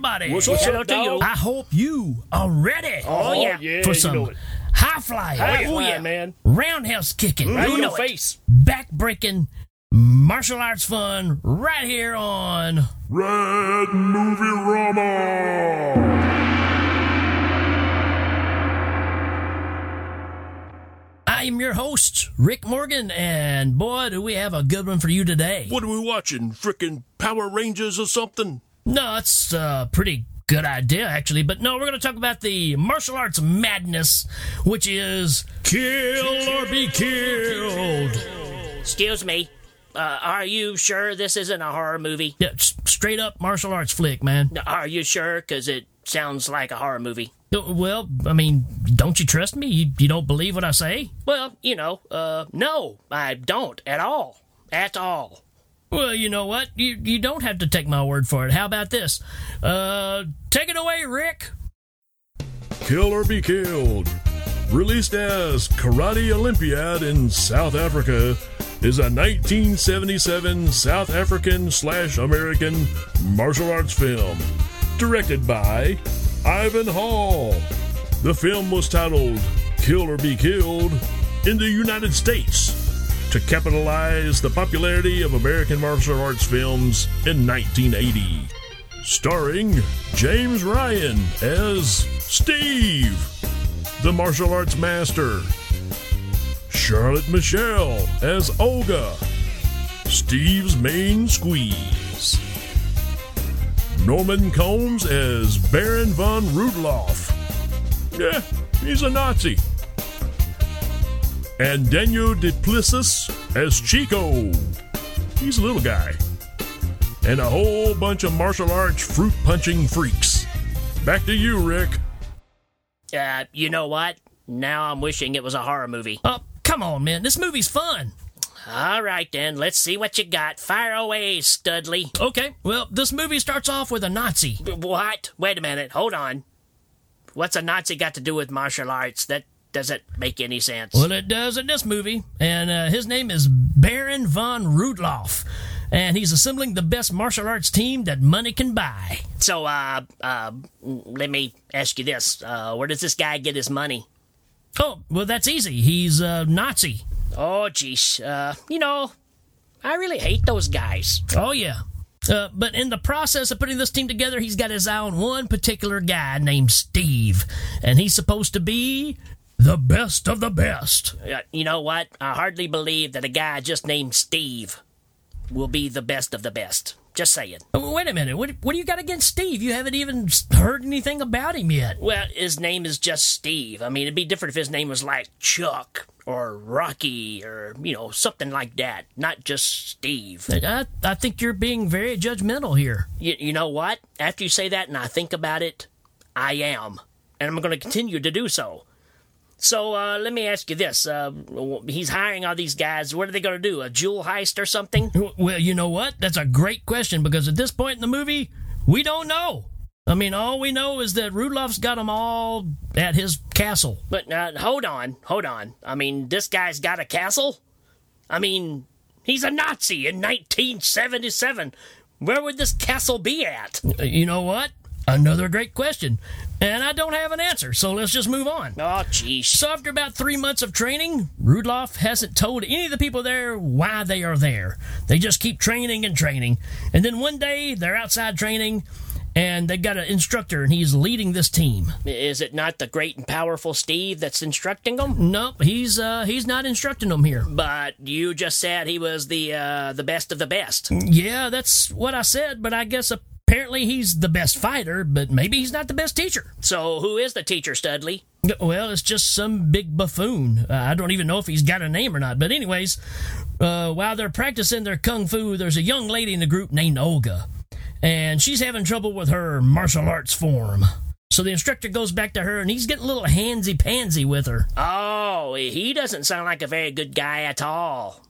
going on, everybody? What's up, Hello to you. I hope you are ready Oh, yeah. yeah, for you some know it. high flying, High Oh, yeah. man. roundhouse kicking, Right You in your face. back breaking martial arts fun right here on. Red Movie Rama! I am your host, Rik Morgan, and boy, do we have a good one for you today. What are we watching? Frickin' Power Rangers or something? No, that's a pretty good idea, actually. But no, we're going to talk about the martial arts madness, which is kill or be killed. Excuse me. Uh, are you sure this isn't a horror movie? Yeah, s- straight up martial arts flick, man. Are you sure? Because it sounds like a horror movie. Uh, Well, I mean, don't you trust me? You, you don't believe what I say? Well, you know, uh, no, I don't at all. At all. Well, you know what? You you don't have to take my word for it. How about this? Uh, take it away, Rik. Kill or Be Killed. Released as Karate Olympiad in South Africa, is a 1977 South African slash American martial arts film. Directed by Ivan Hall. The film was titled Kill or Be Killed in the United States to capitalize the popularity of American martial arts films in 1980 starring James Ryan as Steve, the martial arts master, Charlotte Michelle as Olga, Steve's main squeeze, Norman Combs as Baron von Rudloff. Yeah, he's a Nazi. And Daniel Duplessis as Chico. He's a little guy and a whole bunch of martial arts fruit punching freaks. Back to you, Rik. Uh, you know what? Now I'm wishing it was a horror movie. Oh, come on, man. This movie's fun. All right, then. Let's see what you got. Fire away, Studley. Okay, well, this movie starts off with a Nazi. What? Wait a minute. Hold on. What's a Nazi got to do with martial arts? That doesn't make any sense. Well, it does in this movie, and uh, his name is Baron von Rudloff, and he's assembling the best martial arts team that money can buy. So, uh, uh, let me ask you this. Uh, where does this guy get his money? Oh, well, that's easy. He's a Nazi. Oh, jeez. Uh, you know, I really hate those guys. Oh, yeah. Uh, but in the process of putting this team together, he's got his eye on one particular guy named Steve, and he's supposed to be the best of the best. Uh, you know what? I hardly believe that a guy just named Steve will be the best of the best. Just saying. Oh, Wait a minute. What, what do you got against Steve? You haven't even heard anything about him yet. Well, his name is just Steve. I mean, it'd be different if his name was like Chuck or Rocky or, you know, something like that. Not just Steve. I, I think you're being very judgmental here. You, you know what? After you say that and I think about it, I am. And I'm going to continue to do so. So uh, let me ask you this. Uh, he's hiring all these guys. What are they going to do? A jewel heist or something? Well, you know what? That's a great question because at this point in the movie, we don't know. I mean, all we know is that Rudloff's got them all at his castle. But uh, hold on, hold on. I mean, this guy's got a castle? I mean, he's a Nazi in 1977. Where would this castle be at? You know what? Another great question. And I don't have an answer, so let's just move on. Oh, jeez. So, after about three months of training, Rudloff hasn't told any of the people there why they are there. They just keep training and training. And then one day, they're outside training, and they've got an instructor, and he's leading this team. Is it not the great and powerful Steve that's instructing them? Nope, he's uh, he's not instructing them here. But you just said he was the uh, the best of the best. Yeah, that's what I said, but I guess apparently he's the best fighter, but maybe he's not the best teacher. So who is the teacher, Studley? Well, it's just some big buffoon. Uh, I don't even know if he's got a name or not. But, anyways, uh, while they're practicing their kung fu, there's a young lady in the group named Olga, and she's having trouble with her martial arts form. So the instructor goes back to her, and he's getting a little handsy pansy with her. Oh, he doesn't sound like a very good guy at all.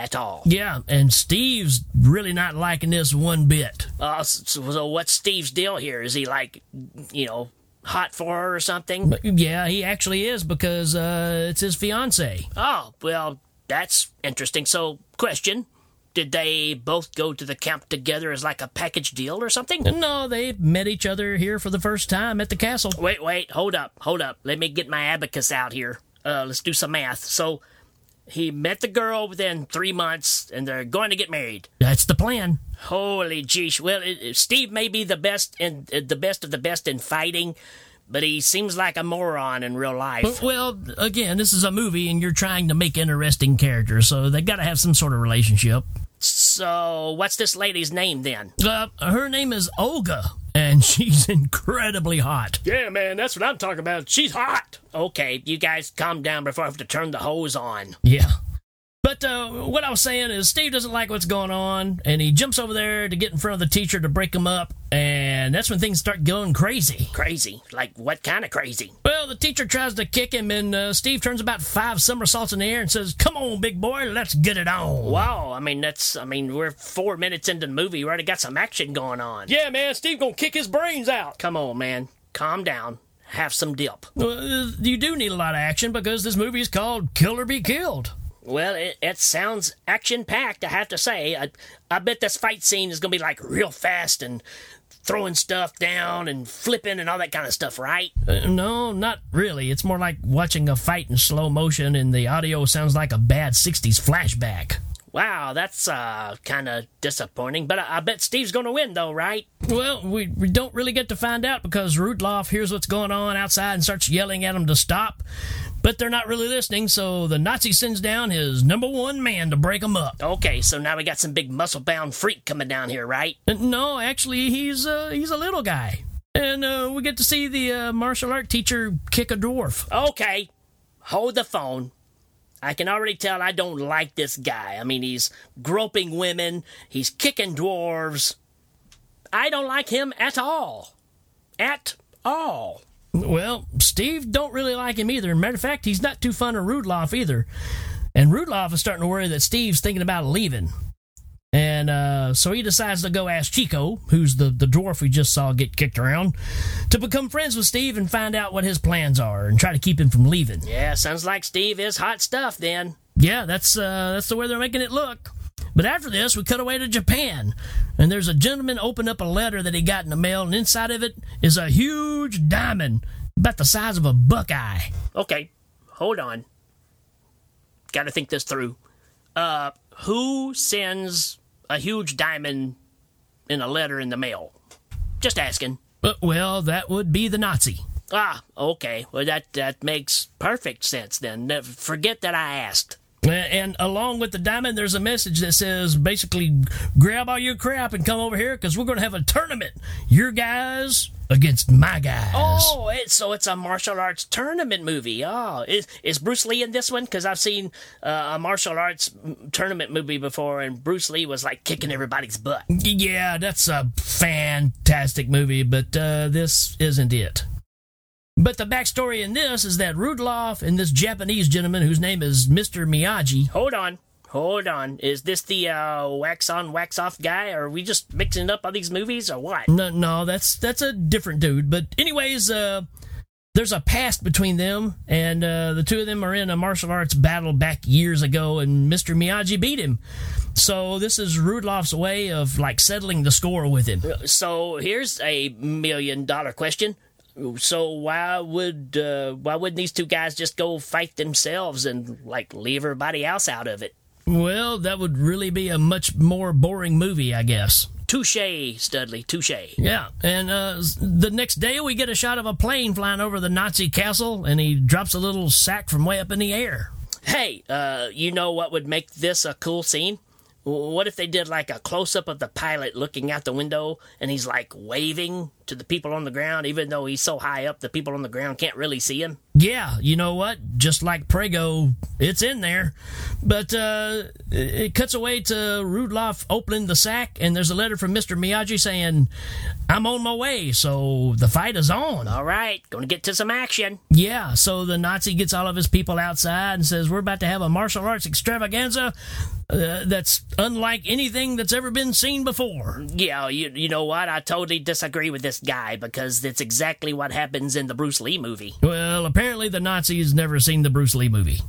At all. Yeah, and Steve's really not liking this one bit. Uh, so, so what's Steve's deal here? Is he like, you know, hot for her or something? But yeah, he actually is because uh, it's his fiance. Oh, well, that's interesting. So, question Did they both go to the camp together as like a package deal or something? No, they met each other here for the first time at the castle. Wait, wait, hold up, hold up. Let me get my abacus out here. Uh, let's do some math. So, he met the girl within three months, and they're going to get married. That's the plan. Holy jeez! Well, it, it- Steve may be the best in uh, the best of the best in fighting, but he seems like a moron in real life. Well, again, this is a movie and you're trying to make interesting characters, so they got to have some sort of relationship. So, what's this lady's name then? Uh, her name is Olga, and she's incredibly hot. Yeah, man, that's what I'm talking about. She's hot. Okay, you guys calm down before I have to turn the hose on. Yeah. But uh, what I was saying is, Steve doesn't like what's going on, and he jumps over there to get in front of the teacher to break him up, and that's when things start going crazy. Crazy. Like, what kind of crazy? Well, the teacher tries to kick him, and uh, Steve turns about five somersaults in the air and says, Come on, big boy, let's get it on. Wow, I mean, that's, I mean, we're four minutes into the movie. We already got some action going on. Yeah, man, Steve gonna kick his brains out. Come on, man. Calm down. Have some dip. Well, you do need a lot of action because this movie is called Kill or Be Killed. Well, it, it sounds action packed, I have to say. I, I bet this fight scene is going to be like real fast and throwing stuff down and flipping and all that kind of stuff, right? Uh, no, not really. It's more like watching a fight in slow motion, and the audio sounds like a bad 60s flashback. Wow, that's uh, kind of disappointing. But I, I bet Steve's going to win, though, right? Well, we, we don't really get to find out because Rudloff hears what's going on outside and starts yelling at him to stop. But they're not really listening, so the Nazi sends down his number one man to break them up. Okay, so now we got some big muscle bound freak coming down here, right? Uh, No, actually, he's uh, he's a little guy, and uh, we get to see the uh, martial art teacher kick a dwarf. Okay, hold the phone. I can already tell I don't like this guy. I mean, he's groping women, he's kicking dwarves. I don't like him at all. At all. Well, Steve don't really like him either. Matter of fact, he's not too fond of Rudloff either. And Rudloff is starting to worry that Steve's thinking about leaving. And uh, so he decides to go ask Chico, who's the, the dwarf we just saw get kicked around, to become friends with Steve and find out what his plans are and try to keep him from leaving. Yeah, sounds like Steve is hot stuff then. Yeah, that's uh, that's the way they're making it look. But after this, we cut away to Japan, and there's a gentleman opened up a letter that he got in the mail, and inside of it is a huge diamond, about the size of a buckeye. Okay, hold on. Gotta think this through. Uh, who sends a huge diamond in a letter in the mail? Just asking. But, well, that would be the Nazi. Ah, okay. Well, that that makes perfect sense then. Forget that I asked. And along with the diamond, there's a message that says basically, grab all your crap and come over here because we're going to have a tournament. Your guys against my guys. Oh, it, so it's a martial arts tournament movie. Oh, is is Bruce Lee in this one? Because I've seen uh, a martial arts tournament movie before, and Bruce Lee was like kicking everybody's butt. Yeah, that's a fantastic movie, but uh, this isn't it. But the backstory in this is that Rudloff and this Japanese gentleman whose name is Mr. Miyagi. Hold on. Hold on. Is this the uh, wax on, wax off guy? Or are we just mixing it up all these movies or what? No, no, that's that's a different dude. But anyways, uh, there's a past between them, and uh, the two of them are in a martial arts battle back years ago, and Mr. Miyagi beat him. So this is Rudloff's way of like settling the score with him. So here's a million dollar question. So why would uh, why wouldn't these two guys just go fight themselves and like leave everybody else out of it? Well, that would really be a much more boring movie, I guess. Touche, Studley. Touche. Yeah, and uh, the next day we get a shot of a plane flying over the Nazi castle, and he drops a little sack from way up in the air. Hey, uh, you know what would make this a cool scene? What if they did like a close up of the pilot looking out the window and he's like waving to the people on the ground, even though he's so high up the people on the ground can't really see him? Yeah, you know what? Just like Prego, it's in there. But uh, it cuts away to Rudloff opening the sack, and there's a letter from Mr. Miyagi saying, I'm on my way, so the fight is on. All right, gonna get to some action. Yeah, so the Nazi gets all of his people outside and says, We're about to have a martial arts extravaganza uh, that's unlike anything that's ever been seen before. Yeah, you, you know what? I totally disagree with this guy because it's exactly what happens in the Bruce Lee movie. Well, apparently the Nazis never seen the Bruce Lee movie.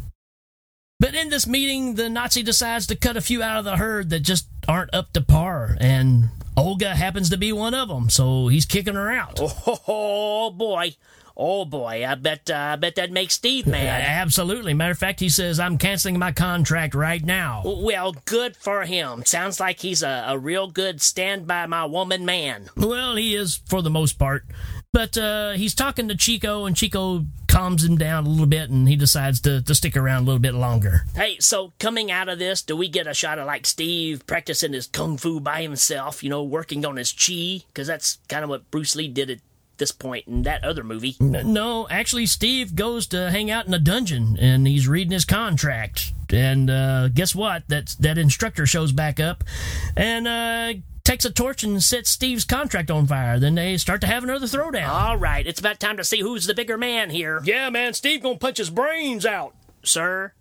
But in this meeting, the Nazi decides to cut a few out of the herd that just aren't up to par, and Olga happens to be one of them, so he's kicking her out. Oh boy. Oh boy, I bet uh, I bet that makes Steve mad. Absolutely. Matter of fact, he says, I'm canceling my contract right now. Well, good for him. Sounds like he's a, a real good stand by my woman man. Well, he is for the most part. But uh, he's talking to Chico, and Chico calms him down a little bit, and he decides to, to stick around a little bit longer. Hey, so coming out of this, do we get a shot of like Steve practicing his kung fu by himself, you know, working on his chi? Because that's kind of what Bruce Lee did at this point in that other movie. No, actually, Steve goes to hang out in a dungeon, and he's reading his contract. And uh, guess what? That that instructor shows back up, and uh, takes a torch and sets Steve's contract on fire. Then they start to have another throwdown. All right, it's about time to see who's the bigger man here. Yeah, man, Steve gonna punch his brains out. Sir,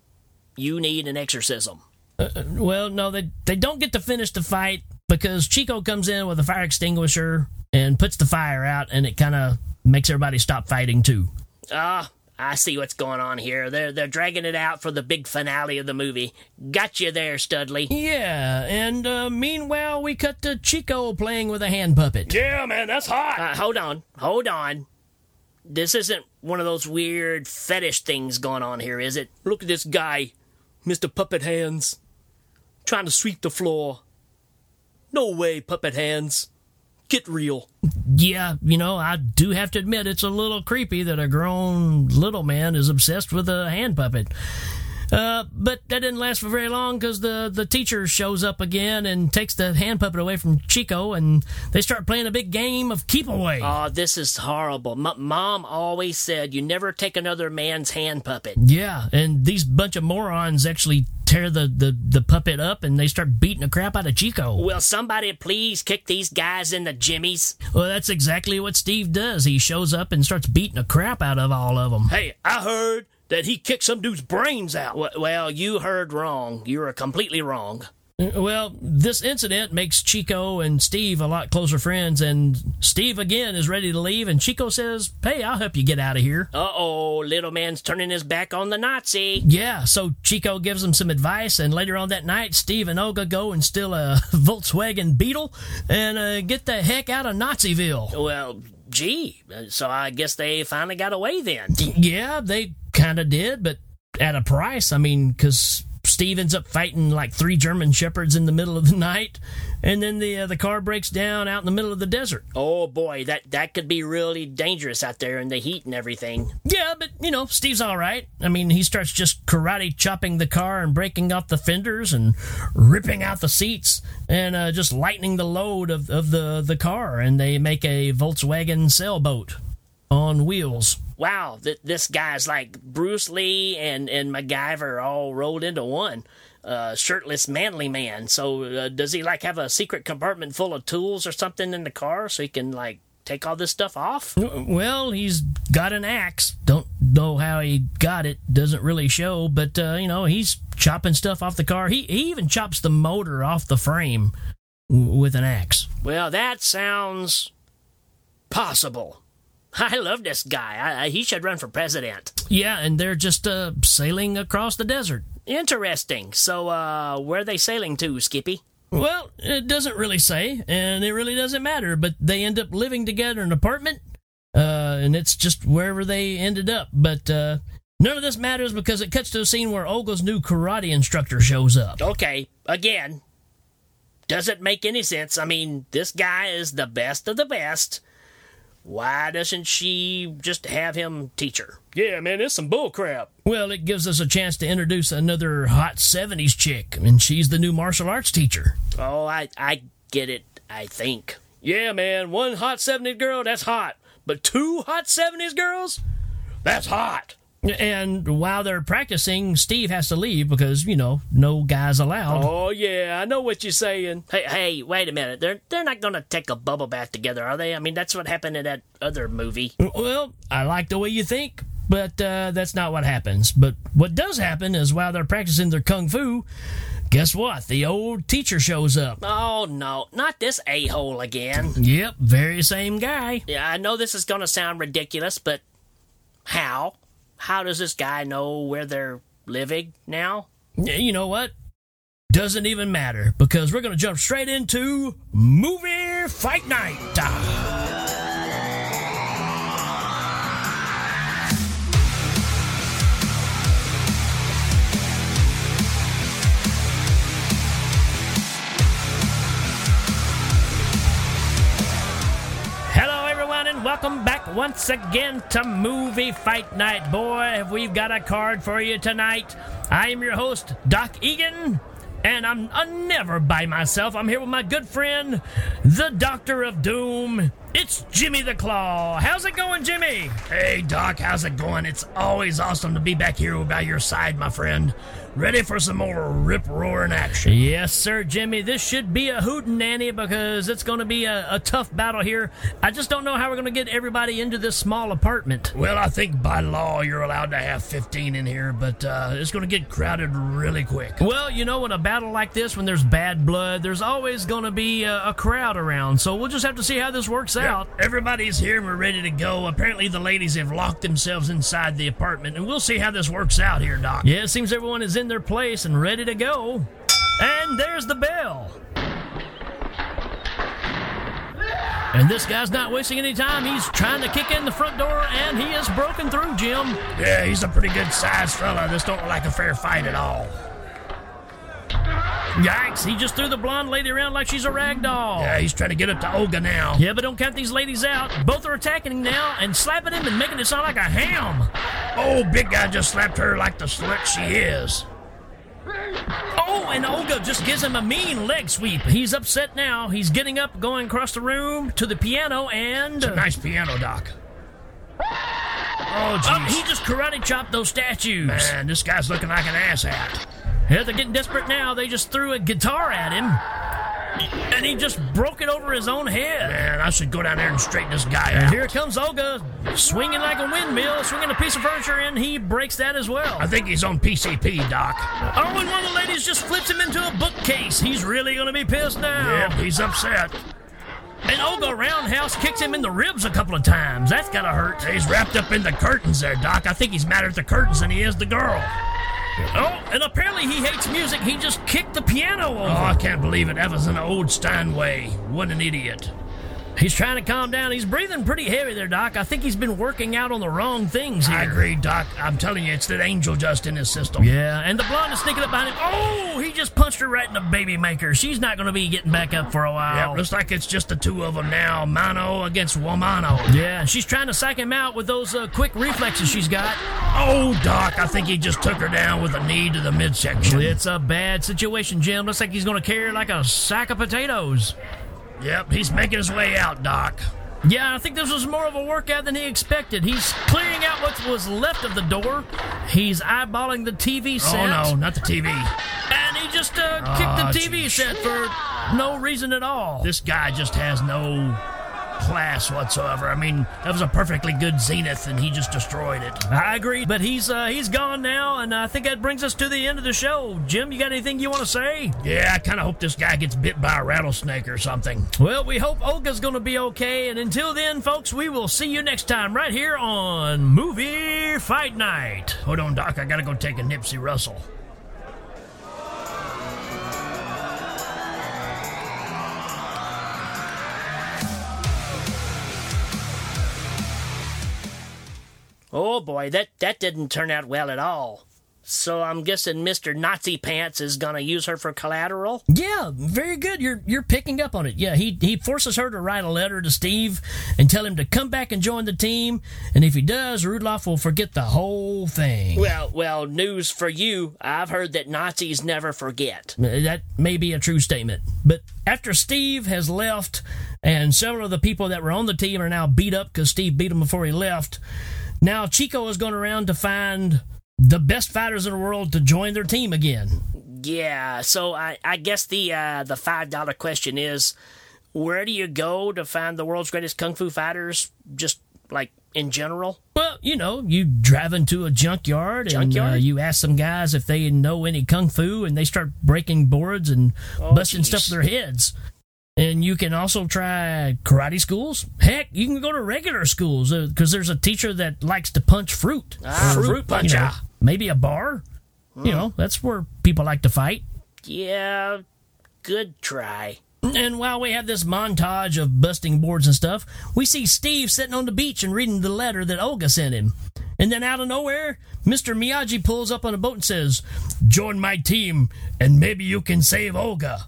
you need an exorcism. Uh, well, no, they they don't get to finish the fight because Chico comes in with a fire extinguisher and puts the fire out, and it kind of makes everybody stop fighting too. Ah, I see what's going on here. They're they're dragging it out for the big finale of the movie. Got you there, Studley. Yeah, and uh, meanwhile we cut to Chico playing with a hand puppet. Yeah, man, that's hot. Uh, hold on, hold on. This isn't one of those weird fetish things going on here, is it? Look at this guy, Mr. Puppet Hands, trying to sweep the floor. No way, Puppet Hands. Get real. Yeah, you know, I do have to admit it's a little creepy that a grown little man is obsessed with a hand puppet. Uh, but that didn't last for very long because the, the teacher shows up again and takes the hand puppet away from Chico, and they start playing a big game of keep away. Oh, this is horrible. M- Mom always said you never take another man's hand puppet. Yeah, and these bunch of morons actually tear the, the, the puppet up and they start beating the crap out of Chico. Will somebody please kick these guys in the jimmies? Well, that's exactly what Steve does. He shows up and starts beating the crap out of all of them. Hey, I heard that he kicked some dude's brains out. Well, you heard wrong. You were completely wrong. Well, this incident makes Chico and Steve a lot closer friends, and Steve again is ready to leave, and Chico says, Hey, I'll help you get out of here. Uh oh, little man's turning his back on the Nazi. Yeah, so Chico gives him some advice, and later on that night, Steve and Olga go and steal a Volkswagen Beetle and uh, get the heck out of Naziville. Well, gee, so I guess they finally got away then. Yeah, they kind of did, but at a price. I mean, because Steve ends up fighting like three German shepherds in the middle of the night, and then the uh, the car breaks down out in the middle of the desert. Oh boy, that that could be really dangerous out there in the heat and everything. Yeah, but you know, Steve's all right. I mean, he starts just karate chopping the car and breaking off the fenders and ripping out the seats and uh, just lightening the load of, of the the car, and they make a Volkswagen sailboat on wheels. Wow, th- this guy's like Bruce Lee and, and MacGyver all rolled into one. Uh, shirtless, manly man. So, uh, does he like have a secret compartment full of tools or something in the car so he can like take all this stuff off? Well, he's got an axe. Don't know how he got it. Doesn't really show, but uh, you know he's chopping stuff off the car. He he even chops the motor off the frame w- with an axe. Well, that sounds possible. I love this guy. I, I, he should run for president. Yeah, and they're just uh, sailing across the desert. Interesting. So, uh, where are they sailing to, Skippy? Well, it doesn't really say, and it really doesn't matter, but they end up living together in an apartment, uh, and it's just wherever they ended up. But uh, none of this matters because it cuts to a scene where Olga's new karate instructor shows up. Okay, again, doesn't make any sense. I mean, this guy is the best of the best why doesn't she just have him teach her? Yeah, man, it's some bullcrap. Well, it gives us a chance to introduce another hot 70s chick, and she's the new martial arts teacher. Oh, I, I get it, I think. Yeah, man, one hot 70s girl, that's hot. But two hot 70s girls? That's hot. And while they're practicing, Steve has to leave because, you know, no guys allowed. Oh, yeah, I know what you're saying. Hey, hey, wait a minute. They're, they're not going to take a bubble bath together, are they? I mean, that's what happened in that other movie. Well, I like the way you think, but uh, that's not what happens. But what does happen is while they're practicing their kung fu, guess what? The old teacher shows up. Oh, no, not this a hole again. Yep, very same guy. Yeah, I know this is going to sound ridiculous, but how? How does this guy know where they're living now? You know what? Doesn't even matter because we're going to jump straight into movie fight night. Welcome back once again to Movie Fight Night. Boy, have we got a card for you tonight. I am your host, Doc Egan, and I'm, I'm never by myself. I'm here with my good friend, the Doctor of Doom. It's Jimmy the Claw. How's it going, Jimmy? Hey, Doc, how's it going? It's always awesome to be back here by your side, my friend. Ready for some more rip roaring action. Yes, sir, Jimmy. This should be a hootin' nanny because it's going to be a, a tough battle here. I just don't know how we're going to get everybody into this small apartment. Well, I think by law you're allowed to have 15 in here, but uh, it's going to get crowded really quick. Well, you know, in a battle like this, when there's bad blood, there's always going to be a, a crowd around. So we'll just have to see how this works out. Everybody's here and we're ready to go. Apparently, the ladies have locked themselves inside the apartment, and we'll see how this works out here, Doc. Yeah, it seems everyone is in their place and ready to go. And there's the bell. And this guy's not wasting any time. He's trying to kick in the front door, and he is broken through, Jim. Yeah, he's a pretty good sized fella. This don't look like a fair fight at all. Yikes, he just threw the blonde lady around like she's a rag doll. Yeah, he's trying to get up to Olga now. Yeah, but don't count these ladies out. Both are attacking him now and slapping him and making it sound like a ham. Oh, big guy just slapped her like the slut she is. Oh, and Olga just gives him a mean leg sweep. He's upset now. He's getting up, going across the room to the piano, and. A nice piano, Doc. Oh, Oh, jeez. he just karate chopped those statues. Man, this guy's looking like an asshat. Yeah, they're getting desperate now. They just threw a guitar at him, and he just broke it over his own head. Man, I should go down there and straighten this guy And out. here comes Olga, swinging like a windmill, swinging a piece of furniture, and he breaks that as well. I think he's on PCP, Doc. Oh, and one of the ladies just flips him into a bookcase. He's really gonna be pissed now. Yep, he's upset. And Olga Roundhouse kicks him in the ribs a couple of times. That's gotta hurt. He's wrapped up in the curtains there, Doc. I think he's madder at the curtains than he is the girl. Oh, and apparently he hates music. He just kicked the piano over. Oh, I can't believe it. That was an old Steinway. What an idiot. He's trying to calm down. He's breathing pretty heavy there, Doc. I think he's been working out on the wrong things here. I agree, Doc. I'm telling you, it's that angel dust in his system. Yeah, and the blonde is sneaking up behind him. Oh, he just punched her right in the baby maker. She's not going to be getting back up for a while. Yep, looks like it's just the two of them now. Mano against Womano. Yeah, she's trying to psych him out with those uh, quick reflexes she's got. Oh, Doc, I think he just took her down with a knee to the midsection. It's a bad situation, Jim. Looks like he's going to carry her like a sack of potatoes. Yep, he's making his way out, Doc. Yeah, I think this was more of a workout than he expected. He's clearing out what was left of the door. He's eyeballing the TV set. Oh, no, not the TV. And he just uh, Oh, kicked the TV geez. set for no reason at all. This guy just has no class whatsoever. I mean, that was a perfectly good Zenith, and he just destroyed it. I agree, but he's uh, he's gone now, and I think that brings us to the end of the show. Jim, you got anything you want to say? Yeah, I kind of hope this guy gets bit by a rattlesnake or something. Well, we hope Olga's going to be okay, and until then, folks, we will see you next time right here on Movie Fight Night. Hold on, Doc. I gotta go take a Nipsey Russell. Oh boy, that, that didn't turn out well at all. So I'm guessing Mr. Nazi Pants is gonna use her for collateral? Yeah, very good. You're you're picking up on it. Yeah, he he forces her to write a letter to Steve and tell him to come back and join the team. And if he does, Rudloff will forget the whole thing. Well, well, news for you. I've heard that Nazis never forget. Uh, that may be a true statement. But after Steve has left, and several of the people that were on the team are now beat up because Steve beat them before he left, now Chico is going around to find the best fighters in the world to join their team again. Yeah, so I, I guess the uh, the five dollar question is, where do you go to find the world's greatest kung fu fighters? Just like in general. Well, you know, you drive into a junkyard, and uh, you ask some guys if they know any kung fu, and they start breaking boards and busting jeez. stuff with their heads. And you can also try karate schools. Heck, you can go to regular schools because there's a teacher that likes to punch fruit. Ah, fruit you puncher. know, maybe a bar. You know, that's where people like to fight. Yeah, good try. And while we have this montage of busting boards and stuff, we see Steve sitting on the beach and reading the letter that Olga sent him. And then out of nowhere, Mr. Miyagi pulls up on a boat and says, Join my team, and maybe you can save Olga.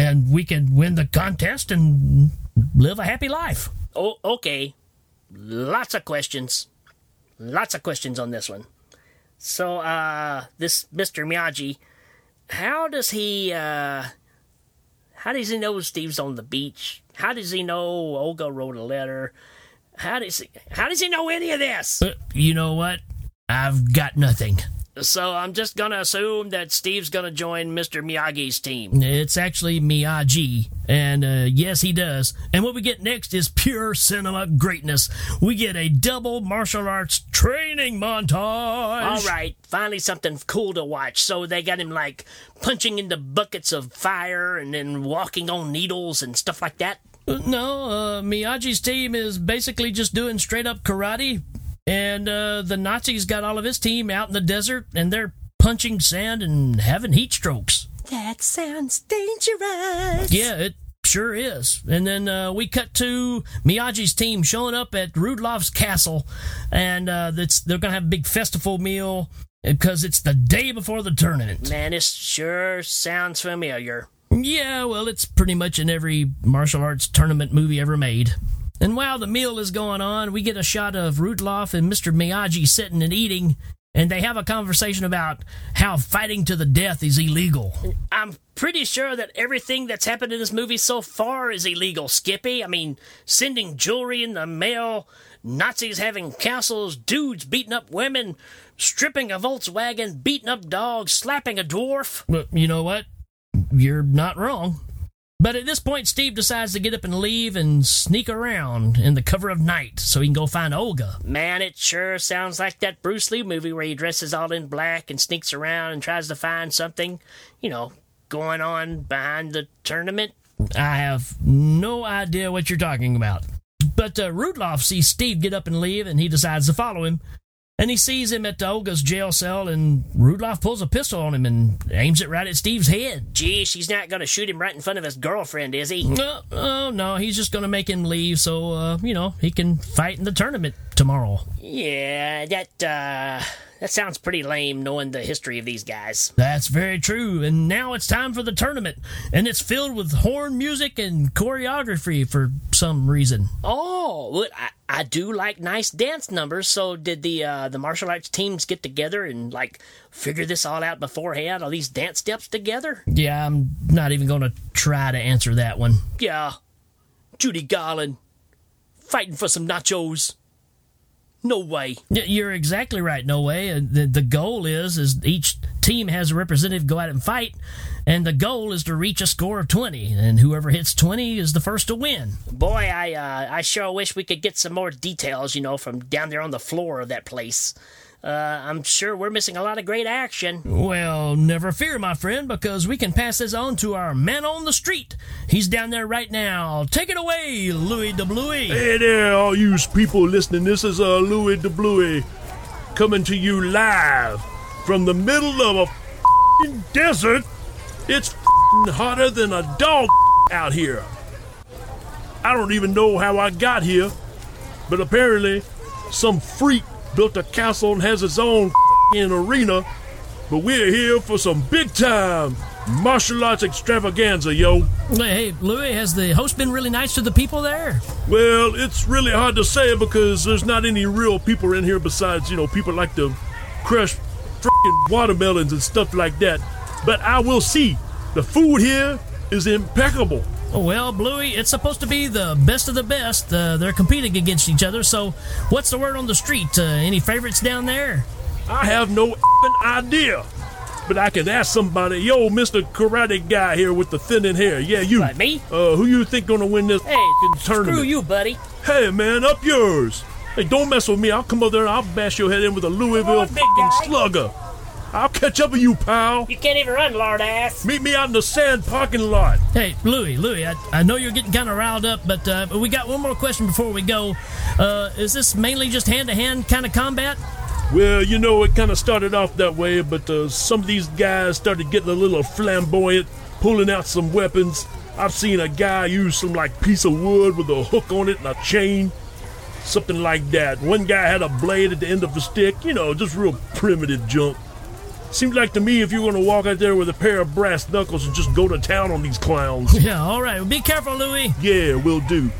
And we can win the contest and live a happy life. Oh, okay. Lots of questions. Lots of questions on this one. So, uh, this Mr. Miyagi, how does he, uh, how does he know Steve's on the beach? How does he know Olga wrote a letter? How does he, how does he know any of this? But you know what? I've got nothing. So I'm just gonna assume that Steve's gonna join Mr. Miyagi's team. It's actually Miyagi, and uh, yes, he does. And what we get next is pure cinema greatness. We get a double martial arts training montage. All right, finally something cool to watch. So they got him like punching into buckets of fire and then walking on needles and stuff like that. No, uh, Miyagi's team is basically just doing straight up karate, and uh, the Nazis got all of his team out in the desert, and they're punching sand and having heat strokes. That sounds dangerous. Yeah, it sure is. And then uh, we cut to Miyagi's team showing up at Rudloff's castle, and uh, that's, they're going to have a big festival meal because it's the day before the tournament. Man, this sure sounds familiar. Yeah, well, it's pretty much in every martial arts tournament movie ever made. And while the meal is going on, we get a shot of Rudloff and Mr. Miyagi sitting and eating, and they have a conversation about how fighting to the death is illegal. I'm pretty sure that everything that's happened in this movie so far is illegal, Skippy. I mean, sending jewelry in the mail, Nazis having castles, dudes beating up women, stripping a Volkswagen, beating up dogs, slapping a dwarf. But you know what? You're not wrong. But at this point, Steve decides to get up and leave and sneak around in the cover of night so he can go find Olga. Man, it sure sounds like that Bruce Lee movie where he dresses all in black and sneaks around and tries to find something, you know, going on behind the tournament. I have no idea what you're talking about. But uh, Rudloff sees Steve get up and leave, and he decides to follow him. And he sees him at the Olga's jail cell, and Rudloff pulls a pistol on him and aims it right at Steve's head. Gee, she's not going to shoot him right in front of his girlfriend, is he? No, oh, no, he's just going to make him leave so, uh, you know, he can fight in the tournament tomorrow. Yeah, that, uh, that sounds pretty lame knowing the history of these guys. That's very true. And now it's time for the tournament, and it's filled with horn music and choreography for some reason. Oh, well, I, I do like nice dance numbers. So did the uh, the martial arts teams get together and like figure this all out beforehand? All these dance steps together? Yeah, I'm not even going to try to answer that one. Yeah, Judy Garland fighting for some nachos. No way. You're exactly right. No way. The, the goal is is each team has a representative go out and fight, and the goal is to reach a score of twenty, and whoever hits twenty is the first to win. Boy, I uh, I sure wish we could get some more details, you know, from down there on the floor of that place. Uh, I'm sure we're missing a lot of great action. Well, never fear, my friend, because we can pass this on to our man on the street. He's down there right now. Take it away, Louis de Bluey. Hey there, all you people listening. This is uh, Louis de Bluey coming to you live from the middle of a f***ing desert. It's f***ing hotter than a dog out here. I don't even know how I got here, but apparently some freak built a castle and has its own f***ing arena. But we're here for some big time martial arts extravaganza, yo. Hey, Louis, has the host been really nice to the people there? Well, it's really hard to say because there's not any real people in here besides, you know, people like to crush freaking watermelons and stuff like that. But I will see. The food here is impeccable. Well, Bluey, it's supposed to be the best of the best. Uh, they're competing against each other, so what's the word on the street? Uh, any favorites down there? I have no idea. But I can ask somebody, yo, Mr. Karate guy here with the thinning hair. Yeah, you. What, me? Uh, who you think gonna win this Hey, tournament? screw you, buddy. Hey, man, up yours. Hey, don't mess with me. I'll come over there and I'll bash your head in with a Louisville on, slugger. I'll catch up with you, pal. You can't even run, lard ass. Meet me out in the sand parking lot. Hey, Louis, Louis, I, I know you're getting kind of riled up, but uh, we got one more question before we go. Uh, is this mainly just hand to hand kind of combat? Well, you know, it kind of started off that way, but uh, some of these guys started getting a little flamboyant, pulling out some weapons. I've seen a guy use some like piece of wood with a hook on it and a chain, something like that. One guy had a blade at the end of a stick, you know, just real primitive junk. Seems like to me if you're gonna walk out there with a pair of brass knuckles and just go to town on these clowns. Yeah, all right. Well, be careful, Louie. Yeah, we'll do.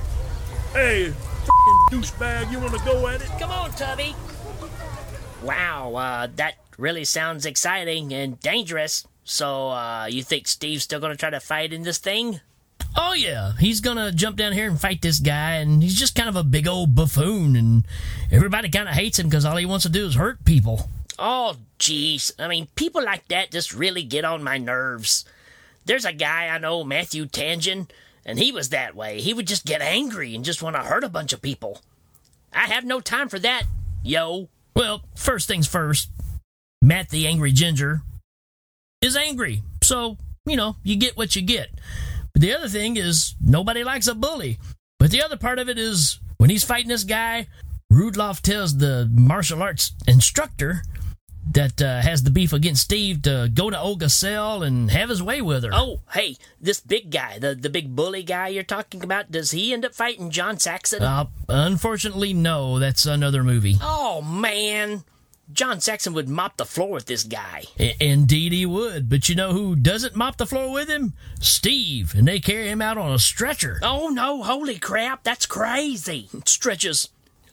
Hey, fing douchebag, you wanna go at it? Come on, Tubby. Wow, uh, that really sounds exciting and dangerous. So, uh, you think Steve's still gonna try to fight in this thing? Oh yeah, he's gonna jump down here and fight this guy, and he's just kind of a big old buffoon, and everybody kind of hates him because all he wants to do is hurt people. Oh, jeez. I mean, people like that just really get on my nerves. There's a guy I know, Matthew Tangent, and he was that way. He would just get angry and just want to hurt a bunch of people. I have no time for that, yo. Well, first things first, Matt the Angry Ginger is angry, so you know you get what you get. But the other thing is nobody likes a bully. But the other part of it is when he's fighting this guy, Rudloff tells the martial arts instructor that uh, has the beef against Steve to go to Olga's cell and have his way with her. Oh, hey, this big guy, the, the big bully guy you're talking about, does he end up fighting John Saxon? Uh, unfortunately, no. That's another movie. oh, man. John Saxon would mop the floor with this guy. I- indeed, he would. But you know who doesn't mop the floor with him? Steve. And they carry him out on a stretcher. Oh, no, holy crap, that's crazy. Stretches.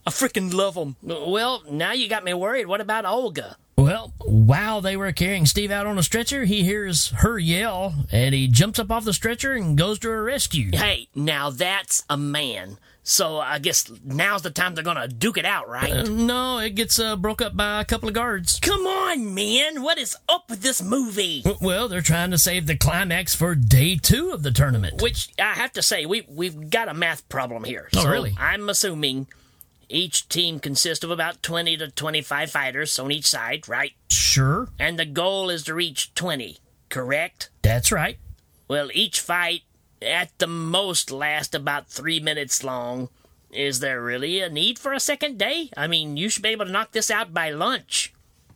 I freaking love them. Well, now you got me worried. What about Olga? Well, while they were carrying Steve out on a stretcher, he hears her yell, and he jumps up off the stretcher and goes to her rescue. Hey, now that's a man. So I guess now's the time they're gonna duke it out, right? Uh, no, it gets uh, broke up by a couple of guards. Come on, man. What is up with this movie? Well, they're trying to save the climax for day two of the tournament. Which I have to say, we we've got a math problem here. Oh, so really? I'm assuming each team consists of about 20 to 25 fighters on each side, right? Sure, And the goal is to reach 20, correct? that's right. Well, each fight at the most last about three minutes long. Is there really a need for a second day? I mean, you should be able to knock this out by lunch.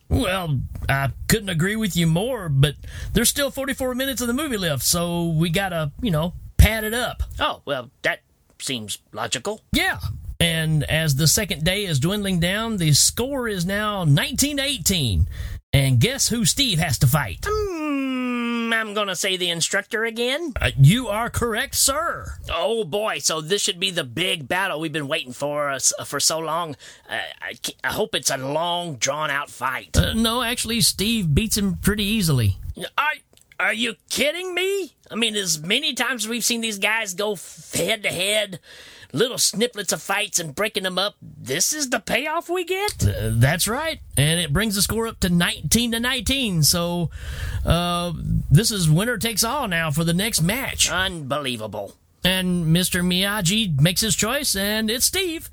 Well, I couldn't agree with you more, but there's still 44 minutes of the movie left, so we gotta, you know, pad it up. Oh, well, that seems logical. Yeah. And as the second day is dwindling down, the score is now 19 to 18. And guess who Steve has to fight? Hmm, I'm gonna say the instructor again. Uh, you are correct, sir. Oh boy, so this should be the big battle we've been waiting for us for so long. Uh, I, I hope it's a long, drawn out fight. Uh, no, actually, Steve beats him pretty easily. Are, are you kidding me? I mean, as many times as we've seen these guys go head to head, little snippets of fights and breaking them up, this is the payoff we get? Uh, that's right. And it brings the score up to 19 to 19. So uh, this is winner takes all now for the next match. Unbelievable. And Mr. Miyagi makes his choice, and it's Steve.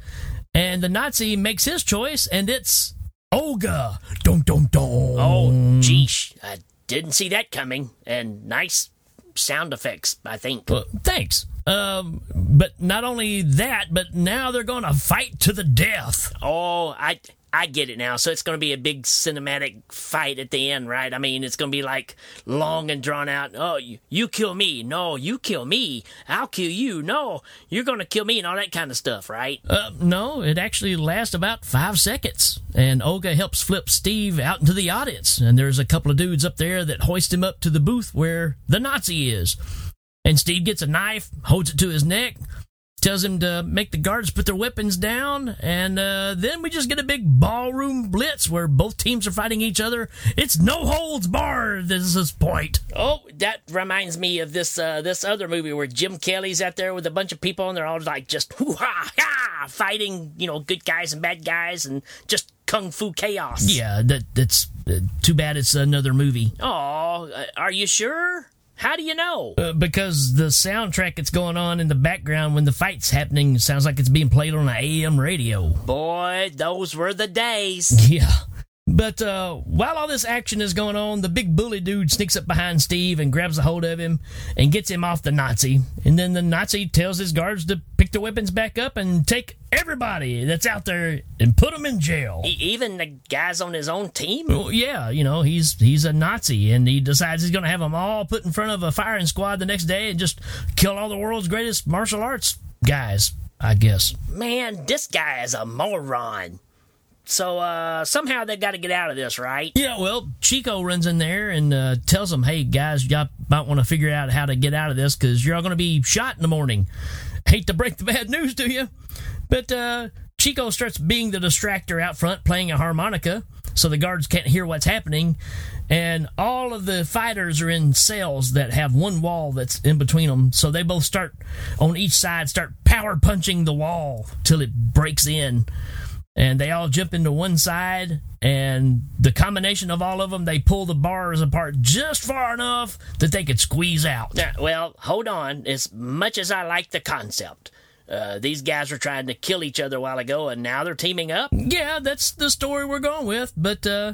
And the Nazi makes his choice, and it's Olga. Dum dum dum. Oh, geesh. I didn't see that coming. And nice sound effects, I think. Well, thanks. Um, but not only that, but now they're going to fight to the death. Oh, I I get it now. So it's going to be a big cinematic fight at the end, right? I mean, it's going to be like long and drawn out. Oh, you, you kill me. No, you kill me. I'll kill you. No, you're going to kill me and all that kind of stuff, right? Uh, no, it actually lasts about five seconds. And Olga helps flip Steve out into the audience. And there's a couple of dudes up there that hoist him up to the booth where the Nazi is. And Steve gets a knife, holds it to his neck, tells him to make the guards put their weapons down, and uh, then we just get a big ballroom blitz where both teams are fighting each other. It's no holds barred. This is this point. Oh, that reminds me of this uh, this other movie where Jim Kelly's out there with a bunch of people and they're all like just hoo ha ha fighting, you know, good guys and bad guys and just kung fu chaos. Yeah, that that's uh, too bad. It's another movie. Oh, are you sure? How do you know? Uh, because the soundtrack that's going on in the background when the fight's happening sounds like it's being played on an AM radio. Boy, those were the days. Yeah. But uh, while all this action is going on, the big bully dude sneaks up behind Steve and grabs a hold of him and gets him off the Nazi. And then the Nazi tells his guards to pick the weapons back up and take everybody that's out there and put them in jail. Even the guys on his own team? Well, yeah, you know, he's he's a Nazi and he decides he's going to have them all put in front of a firing squad the next day and just kill all the world's greatest martial arts guys, I guess. Man, this guy is a moron. So uh, somehow they got to get out of this, right? Yeah, well, Chico runs in there and uh, tells them, "Hey guys, y'all might want to figure out how to get out of this because you're all going to be shot in the morning." Hate to break the bad news to you, but uh, Chico starts being the distractor out front, playing a harmonica, so the guards can't hear what's happening. And all of the fighters are in cells that have one wall that's in between them, so they both start on each side, start power punching the wall till it breaks in and they all jump into one side and the combination of all of them they pull the bars apart just far enough that they could squeeze out Yeah, well, hold on. As much as I like the concept, uh, these guys were trying to kill each other a while ago, and now they're teaming up. yeah that's the story we're going with but uh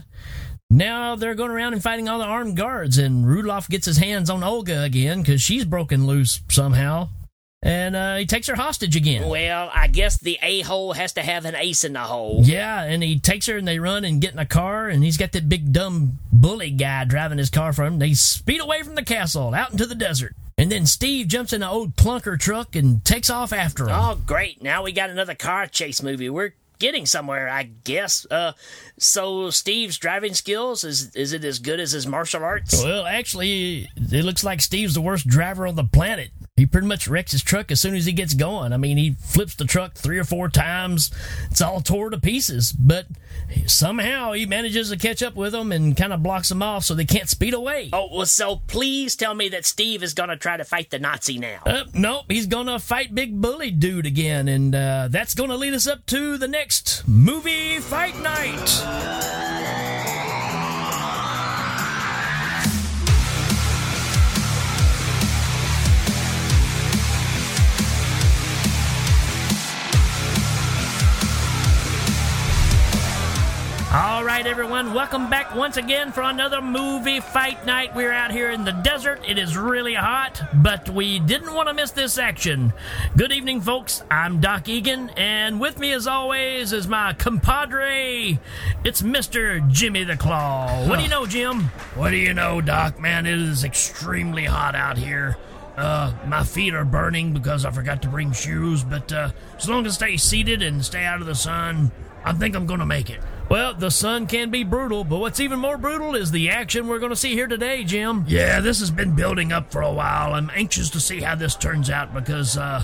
now they're going around and fighting all the armed guards and Rudloff gets his hands on olga again because she's broken loose somehow and uh, he takes her hostage again Well, I guess the a hole has to have an ace in the hole. Yeah, and he takes her and they run and get in a car, and he's got that big dumb bully guy driving his car for him. They speed away from the castle out into the desert. And then Steve jumps in an old clunker truck and takes off after him. Oh, great! Now we got another car chase movie. We're getting somewhere, I guess. Uh, so Steve's driving skills is is it as good as his martial arts? Well, actually, it looks like Steve's the worst driver on the planet. He pretty much wrecks his truck as soon as he gets going. I mean, he flips the truck three or four times. It's all tore to pieces. But somehow he manages to catch up with them and kind of blocks them off so they can't speed away. Oh, well, so please tell me that Steve is going to try to fight the Nazi now. Uh, nope, he's gonna fight Big Bully Dude again, and uh, that's gonna lead us up to the next movie fight night. Right, everyone, welcome back once again for another movie fight night. We're out here in the desert. It is really hot, but we didn't want to miss this action. Good evening, folks. I'm Doc Egan, and with me, as always, is my compadre. It's Mr. Jimmy the Claw. What do you know, Jim? What do you know, Doc? Man, it is extremely hot out here. Uh, my feet are burning because I forgot to bring shoes, but uh, as long as I stay seated and stay out of the sun, I think I'm gonna make it. Well, the sun can be brutal, but what's even more brutal is the action we're going to see here today, Jim. Yeah, this has been building up for a while. I'm anxious to see how this turns out because uh,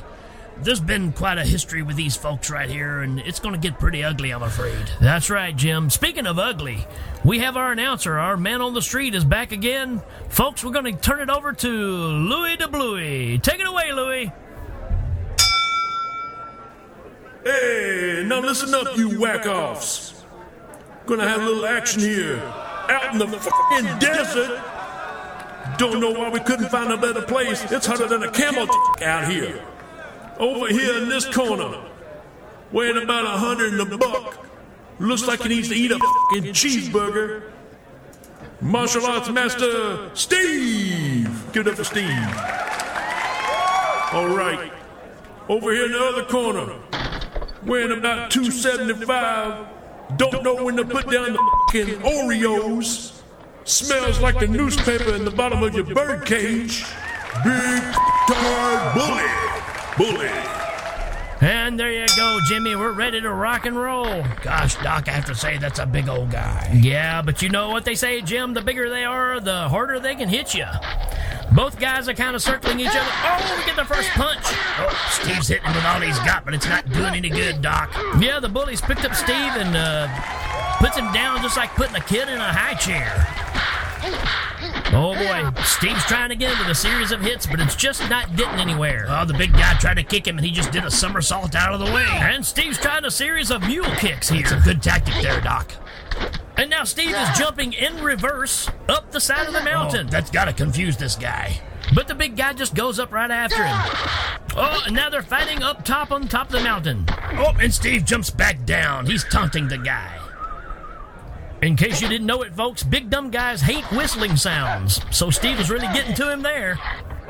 there's been quite a history with these folks right here, and it's going to get pretty ugly, I'm afraid. That's right, Jim. Speaking of ugly, we have our announcer. Our man on the street is back again. Folks, we're going to turn it over to Louis de Bluey. Take it away, Louis. Hey, now listen up, you whack offs. Gonna have a little action here. Out in the fucking desert. Don't know why we couldn't find a better place. It's hotter than a camel out here. Over here in this corner, weighing about a hundred and a buck. Looks like he needs to eat a fucking cheeseburger. Martial arts master Steve. Give it up for Steve. All right. Over here in the other corner, weighing about 275. Don't know when to put down the fucking Oreos. Smells like the newspaper in the bottom of your bird cage. Big tard bully. Bully. And there you go, Jimmy. We're ready to rock and roll. Gosh, Doc, I have to say that's a big old guy. Yeah, but you know what they say, Jim? The bigger they are, the harder they can hit you. Both guys are kind of circling each other. Oh, we get the first punch. Oh, Steve's hitting with all he's got, but it's not doing any good, Doc. Yeah, the bullies picked up Steve and uh, puts him down just like putting a kid in a high chair. Oh boy, Steve's trying again with a series of hits, but it's just not getting anywhere. Oh, the big guy tried to kick him, and he just did a somersault out of the way. And Steve's trying a series of mule kicks here. It's a good tactic there, Doc. And now Steve is jumping in reverse up the side of the oh, mountain. Oh, that's gotta confuse this guy. But the big guy just goes up right after him. Oh, and now they're fighting up top on top of the mountain. Oh, and Steve jumps back down. He's taunting the guy. In case you didn't know it, folks, big dumb guys hate whistling sounds. So Steve is really getting to him there.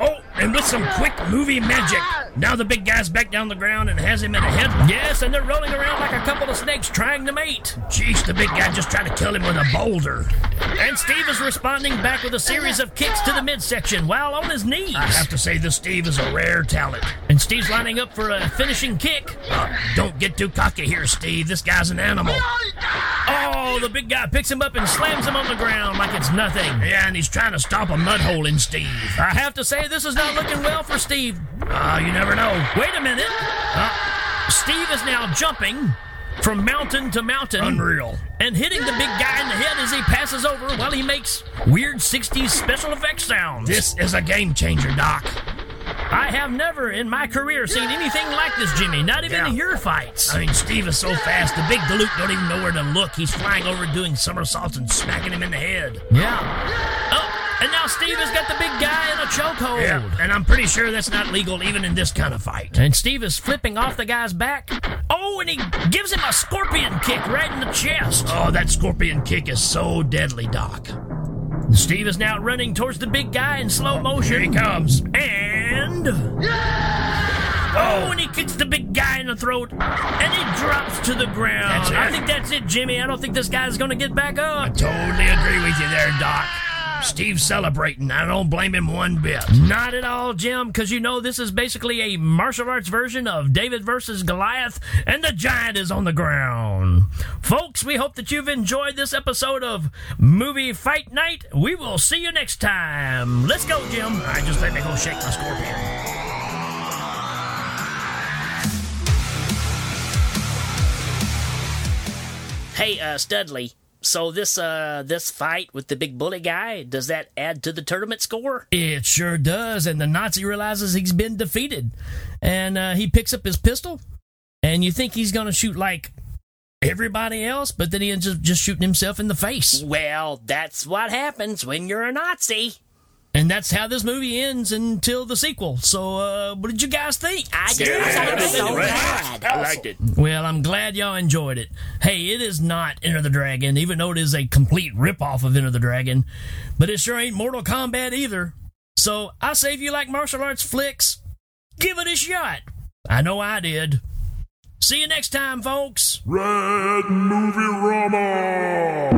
Oh, and with some quick movie magic, now the big guy's back down the ground and has him in a headlock. Yes, and they're rolling around like a couple of snakes trying to mate. Jeez, the big guy just tried to kill him with a boulder. And Steve is responding back with a series of kicks to the midsection while on his knees. I have to say, this Steve is a rare talent. And Steve's lining up for a finishing kick. Uh, don't get too cocky here, Steve. This guy's an animal. Oh, the big guy picks him up and slams him on the ground like it's nothing. Yeah, and he's trying to stop a mud hole in Steve. I have to say, this is not looking well for Steve. Ah, uh, you never know. Wait a minute. Uh, Steve is now jumping from mountain to mountain. Unreal. And hitting the big guy in the head as he passes over while he makes weird 60s special effects sounds. This is a game changer, Doc. I have never in my career seen anything like this, Jimmy. Not even Yeah. your fights. I mean, Steve is so fast, the big Galoot don't even know where to look. He's flying over doing somersaults and smacking him in the head. Yeah. Oh, and now Steve has got the big guy in a chokehold. Yeah, and I'm pretty sure that's not legal even in this kind of fight. And Steve is flipping off the guy's back. Oh, and he gives him a scorpion kick right in the chest. Oh, that scorpion kick is so deadly, Doc. Steve is now running towards the big guy in slow motion. Here he comes. And. Oh, oh, and he kicks the big guy in the throat, and he drops to the ground. I think that's it, Jimmy. I don't think this guy's going to get back up. I totally agree with you there, Doc. Steve's celebrating. I don't blame him one bit. Not at all, Jim, because you know this is basically a martial arts version of David versus Goliath, and the giant is on the ground. Folks, we hope that you've enjoyed this episode of Movie Fight Night. We will see you next time. Let's go, Jim. I just let me go shake my scorpion. Hey, uh, Studley. So this uh this fight with the big bully guy does that add to the tournament score? It sure does, and the Nazi realizes he's been defeated, and uh, he picks up his pistol, and you think he's going to shoot like everybody else, but then he ends up just shooting himself in the face, Well, that's what happens when you're a Nazi. And that's how this movie ends until the sequel. So, uh, what did you guys think? I did thought it was so bad. I liked it. Well, I'm glad y'all enjoyed it. Hey, it is not Enter the Dragon, even though it is a complete ripoff of Enter the Dragon, but it sure ain't Mortal Kombat either. So I say if you like martial arts flicks, give it a shot. I know I did. See you next time, folks. Red Movie Rama!